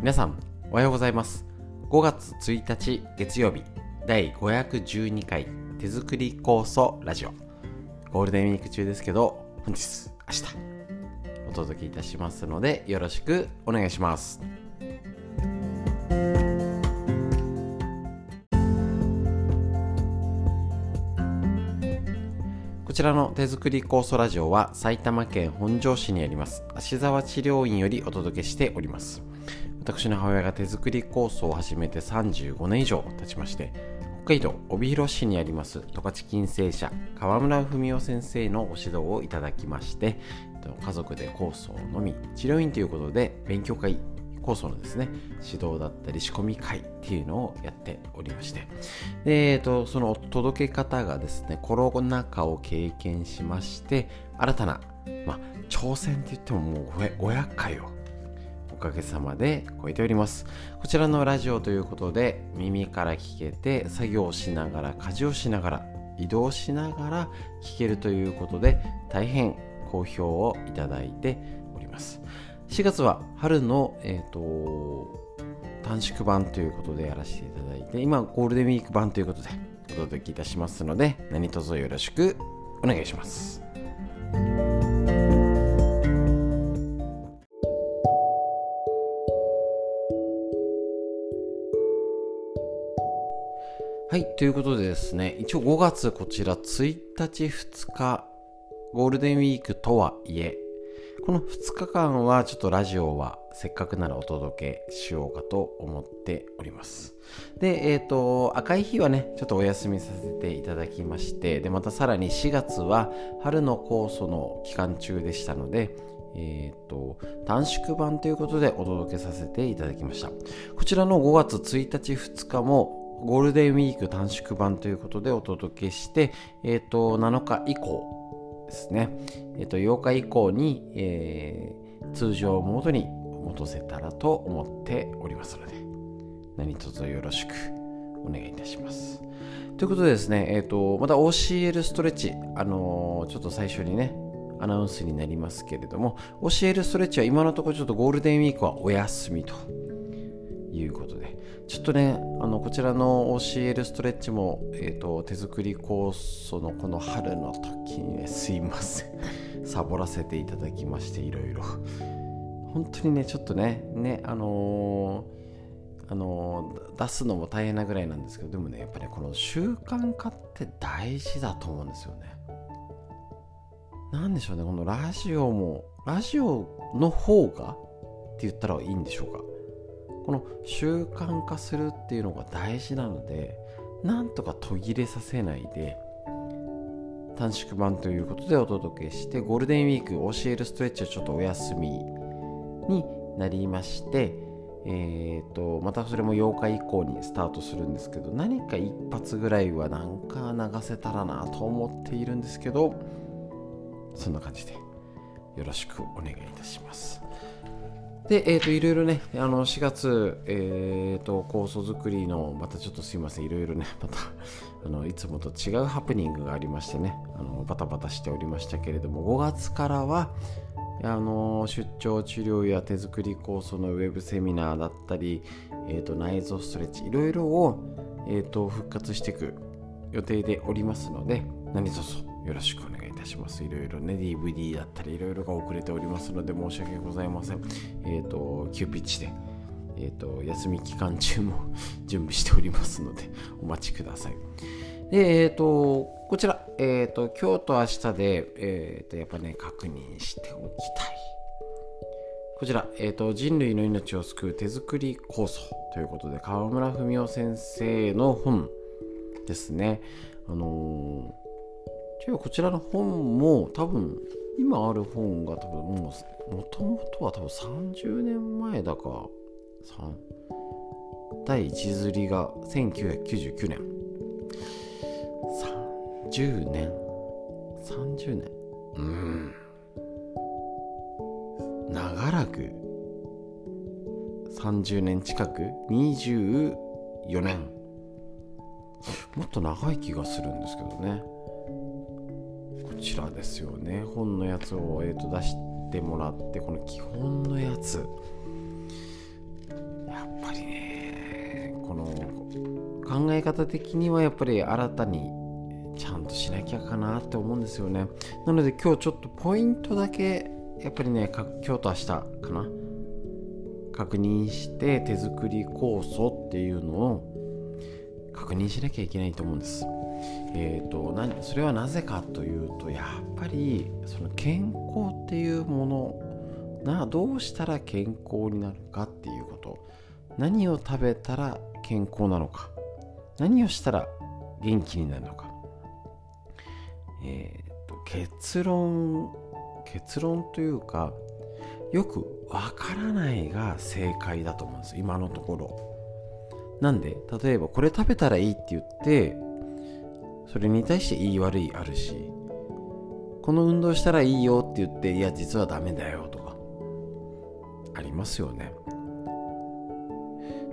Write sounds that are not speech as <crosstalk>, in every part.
皆さんおはようございます。5月1日月曜日第512回手作り酵素ラジオ。ゴールデンウィーク中ですけど本日明日お届けいたしますのでよろしくお願いします。こちらの手作り酵素ラジオは埼玉県本庄市にあります芦沢治療院よりお届けしております。私の母親が手作り酵素を始めて35年以上経ちまして北海道帯広市にあります十勝金星社川村文夫先生のご指導をいただきまして家族で酵素を飲み治療院ということで勉強会酵素のですね指導だったり仕込み会っていうのをやっておりまして。で、えーと、その届け方がですねコロナ禍を経験しまして新たな、まあ、挑戦って言ってももう500回をかげさまで超えております。こちらのラジオということで耳から聞けて作業しながら家事をしながら移動しながら聞けるということで大変好評をいただいております。4月は春の、えーと、短縮版ということでやらせていただいて今ゴールデンウィーク版ということでお届けいたしますので何卒よろしくお願いします。はい、ということでですね、一応5月こちら1日2日、ゴールデンウィークとはいえ、この2日間はちょっとラジオはせっかくならお届けしようかと思っております。で、えっ、ー、と、赤い日はね、ちょっとお休みさせていただきまして、で、またさらに4月は春の酵素の期間中でしたので、えっ、ー、と、短縮版ということでお届けさせていただきました。こちらの5月1日2日もゴールデンウィーク短縮版ということでお届けして、えっ、ー、と、7日以降ですね、えっ、ー、と、8日以降に、えー、通常モードに戻せたらと思っておりますので、何卒よろしくお願いいたします。ということでですね、えっ、ー、と、また OCL ストレッチ、あのちょっと最初にね、アナウンスになりますけれども、OCL ストレッチは今のところちょっとゴールデンウィークはお休みということで、ちょっとね、あのこちらの OCL ストレッチも、えーと、手作り酵素のこの春の時にね、すいません。<laughs> サボらせていただきまして、いろいろ。本当にね、ちょっとね、ね、あのー、あの、出すのも大変なぐらいなんですけど、でもね、やっぱり、ね、この習慣化って大事だと思うんですよね。なんでしょうね、このラジオも、ラジオの方がって言ったらいいんでしょうか？この習慣化するっていうのが大事なのでなんとか途切れさせないで短縮版ということでお届けしてゴールデンウィーク教えるストレッチはちょっとお休みになりましてえーと、またそれも8日以降にスタートするんですけど何か一発ぐらいはなんか流せたらなと思っているんですけどそんな感じでよろしくお願いいたします。で、え、ー、と、いろいろね、あの、4月、えっ、ー、と、酵素作りの、またちょっとすいません、いろいろね、<laughs> また、あの、いつもと違うハプニングがありましてね、あの、バタバタしておりましたけれども、5月からは、あの、出張治療や手作り酵素のウェブセミナーだったり、え、ー、と、内臓ストレッチ、いろいろを、えっ、と、復活していく予定でおりますので、何卒よろしくお願いします。たします。いろいろね、DVD だったり、いろいろが遅れておりますので、申し訳ございません。えっ、ー、と、急ピッチで、えっ、ー、と、休み期間中も <laughs> 準備しておりますので、お待ちください。で、えっ、ー、と、こちら、えっ、と、今日と明日で、えっ、と、やっぱね、確認しておきたい。こちら、えっ、と、人類の命を救う手作り構想ということで、川村文夫先生の本ですね。あの違うこちらの本も多分今ある本が多分もうもともとは多分30年前だか第一釣りが1999年。30年30年うん。長らく30年近く24年。もっと長い気がするんですけどね。ちらですよね。本のやつを、えーと、出してもらってこの基本のやつ。やっぱりねこの考え方的にはやっぱり新たにちゃんとしなきゃかなって思うんですよね。なので今日ちょっとポイントだけやっぱりね今日と明日かな？確認して手作り酵素っていうのを確認しなきゃいけないと思うんです。えーと、それはなぜかというとやっぱりその健康っていうものなどうしたら健康になるかっていうこと。何を食べたら健康なのか。何をしたら元気になるのか。えー、と結論結論というかよくわからないが正解だと思うんです今のところ。なんで例えばこれ食べたらいいって言ってそれに対していい悪いあるしこの運動したらいいよって言っていや実はダメだよとかありますよね。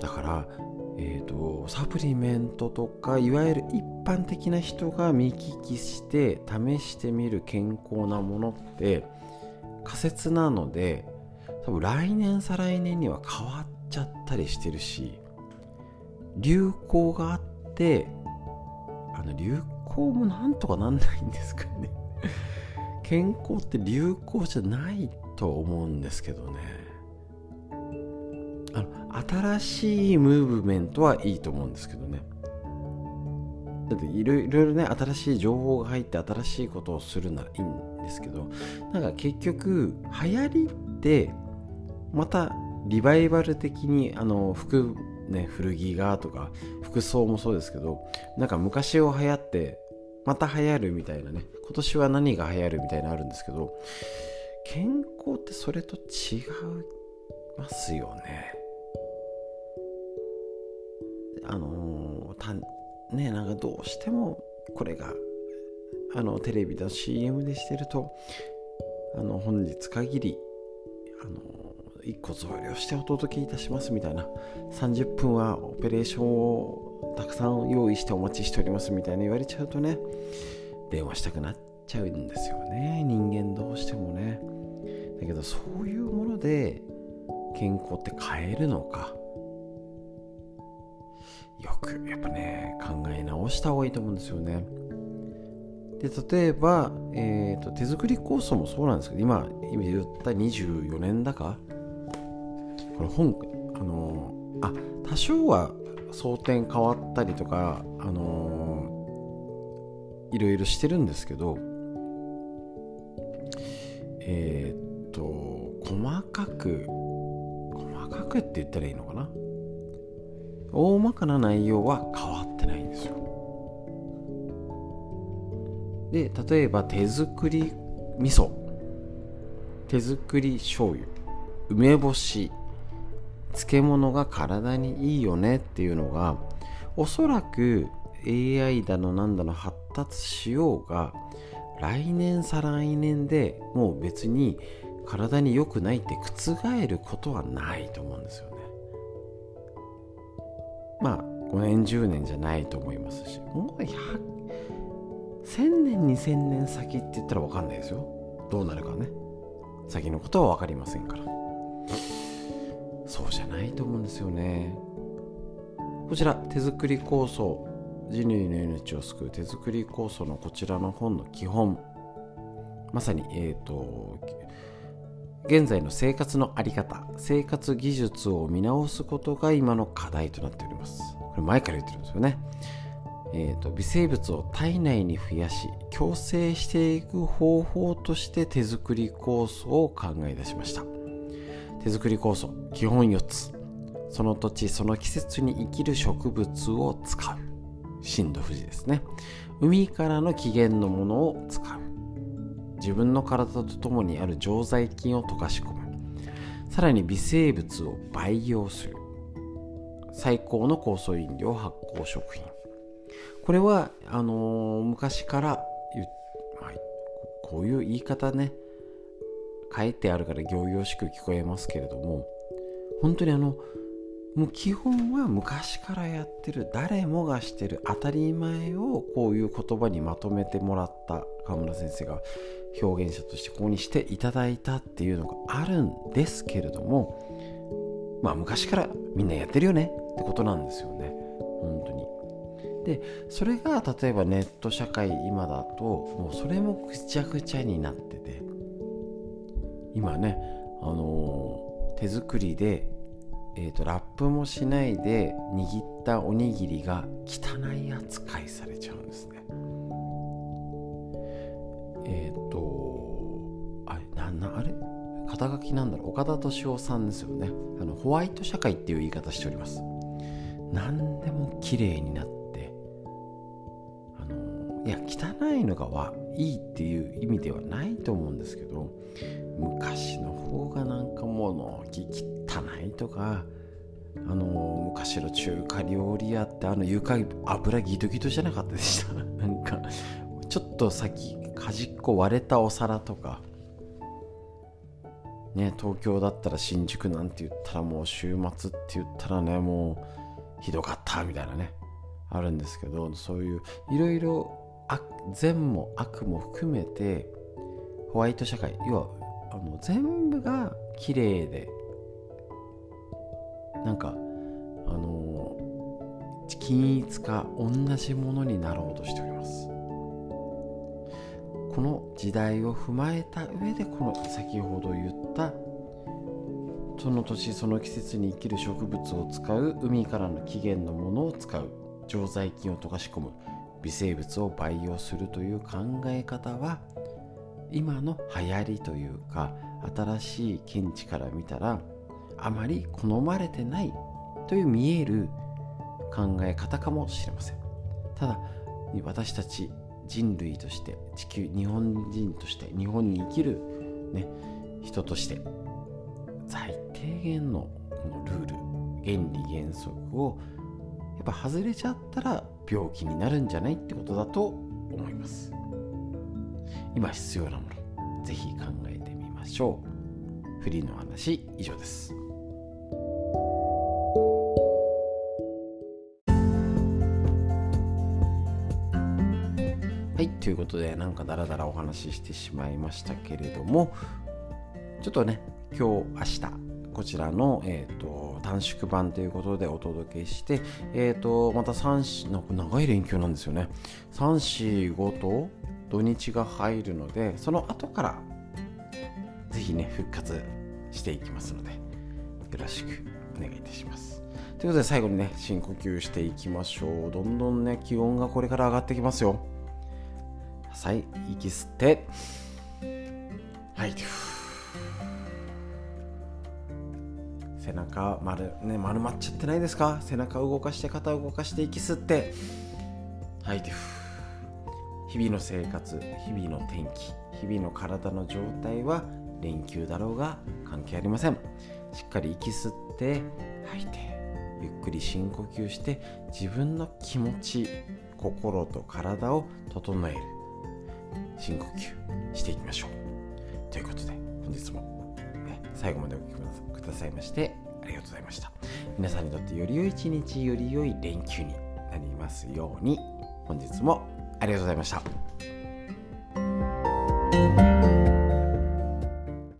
だからえーと、サプリメントとかいわゆる一般的な人が見聞きして試してみる健康なものって仮説なので多分来年再来年には変わっちゃったりしてるし流行があってあの流行もなんとかなんないんですかね。<laughs> 健康って流行じゃないと思うんですけどね。あの新しいムーブメントはいいと思うんですけどね。だっていろいろね新しい情報が入って新しいことをするならいいんですけどなんか結局流行りってまたリバイバル的にあの服ね古着がとか服装もそうですけどなんか昔を流行ってまた流行るみたいなね今年は何が流行るみたいなのあるんですけど健康ってそれと違いますよね。あのたねなんかどうしてもこれがあのテレビの CM でしてるとあの本日限りあの一個増量してお届けいたしますみたいな。30分はオペレーションをたくさん用意してお待ちしておりますみたいな言われちゃうとね電話したくなっちゃうんですよね。人間どうしてもね。だけどそういうもので健康って変えるのか。よくやっぱね考え直した方がいいと思うんですよね。で例えば、えーと、手作り酵素もそうなんですけど今今言った24年だかこれ本あのあ多少は争点変わったりとかあのいろいろしてるんですけどえっ、と細かく細かくって言ったらいいのかな？大まかな内容は変わってないんですよ。で例えば手作り味噌。手作り醤油。梅干し。漬物が体にいいよねっていうのがおそらく AI だのなんだの発達しようが来年再来年でもう別に体に良くないって覆ることはないと思うんですよね。まあ5年10年じゃないと思いますし。もう1000年2000年先って言ったら分かんないですよ。どうなるかね。先のことは分かりませんから。そうじゃないと思うんですよね。こちら手作り構想。人類の命を救う手作り構想のこちらの本の基本。まさにえっ、ー、と現在の生活の在り方。生活技術を見直すことが今の課題となっております。これ前から言ってるんですよね。えーと、微生物を体内に増やし共生していく方法として手作り酵素を考え出しました。手作り酵素基本4つ。その土地その季節に生きる植物を使う。震度富士ですね。海からの起源のものを使う。自分の体とともにある常在菌を溶かし込む。さらに微生物を培養する。最高の酵素飲料発酵食品。これはあのー、昔から、まあ、こういう言い方ね。書いてあるから行々しく聞こえますけれども本当にあのもう基本は昔からやってる誰もがしてる当たり前をこういう言葉にまとめてもらった川村先生が表現者としてここにしていただいたっていうのがあるんですけれどもまあ昔からみんなやってるよねってことなんですよね。本当に。でそれが例えばネット社会今だともうそれもぐちゃぐちゃになってて今ねあのー、手作りでえーと、ラップもしないで握ったおにぎりが汚い扱いされちゃうんですね。えっ、ー、とあれなんなあれ？肩書きなんだろう？岡田敏夫さんですよね。あのホワイト社会っていう言い方しております。何でも綺麗になってあのいや汚いのがはいいっていう意味ではないと思うんですけど昔の方がなんかもうの汚いとかあの昔の中華料理屋ってあの床油ギトギトじゃなかったでした。<laughs> なんかちょっと先端っこ割れたお皿とかね東京だったら新宿なんて言ったらもう週末って言ったらねもうひどかったみたいなねあるんですけどそういういろいろ善も悪も含めてホワイト社会要はあの全部が綺麗でなんかあの均一化同じものになろうとしております。この時代を踏まえた上でこの先ほど言ったその年その季節に生きる植物を使う海からの起源のものを使う常在菌を溶かし込む微生物を培養するという考え方は今の流行りというか新しい見地から見たらあまり好まれてないという見える考え方かもしれません。ただ私たち人類として地球日本人として日本に生きる、ね、人として最低限のこのルール原理原則をやっぱ外れちゃったら病気になるんじゃないってことだと思います。今必要なものぜひ考えてみましょう。フリーの話以上です。はいということでなんかダラダラお話ししてしまいましたけれどもちょっとね今日明日こちらの、えーと、短縮版ということでお届けして、えーと、また3なんか長い連休なんですよね。345と土日が入るのでその後からぜひね復活していきますのでよろしくお願いいたします。ということで最後にね深呼吸していきましょう。どんどんね気温がこれから上がってきますよ。はい息吸って。はい背中丸,、ね、丸まっちゃってないですか？背中を動かして肩を動かして息吸って吐いて日々の生活日々の天気日々の体の状態は連休だろうが関係ありません。しっかり息吸って吐いてゆっくり深呼吸して自分の気持ち心と体を整える。深呼吸していきましょう。ということで本日も、最後までお聴きくださいましてありがとうございました。皆さんにとってより良い一日より良い連休になりますように本日もありがとうございました。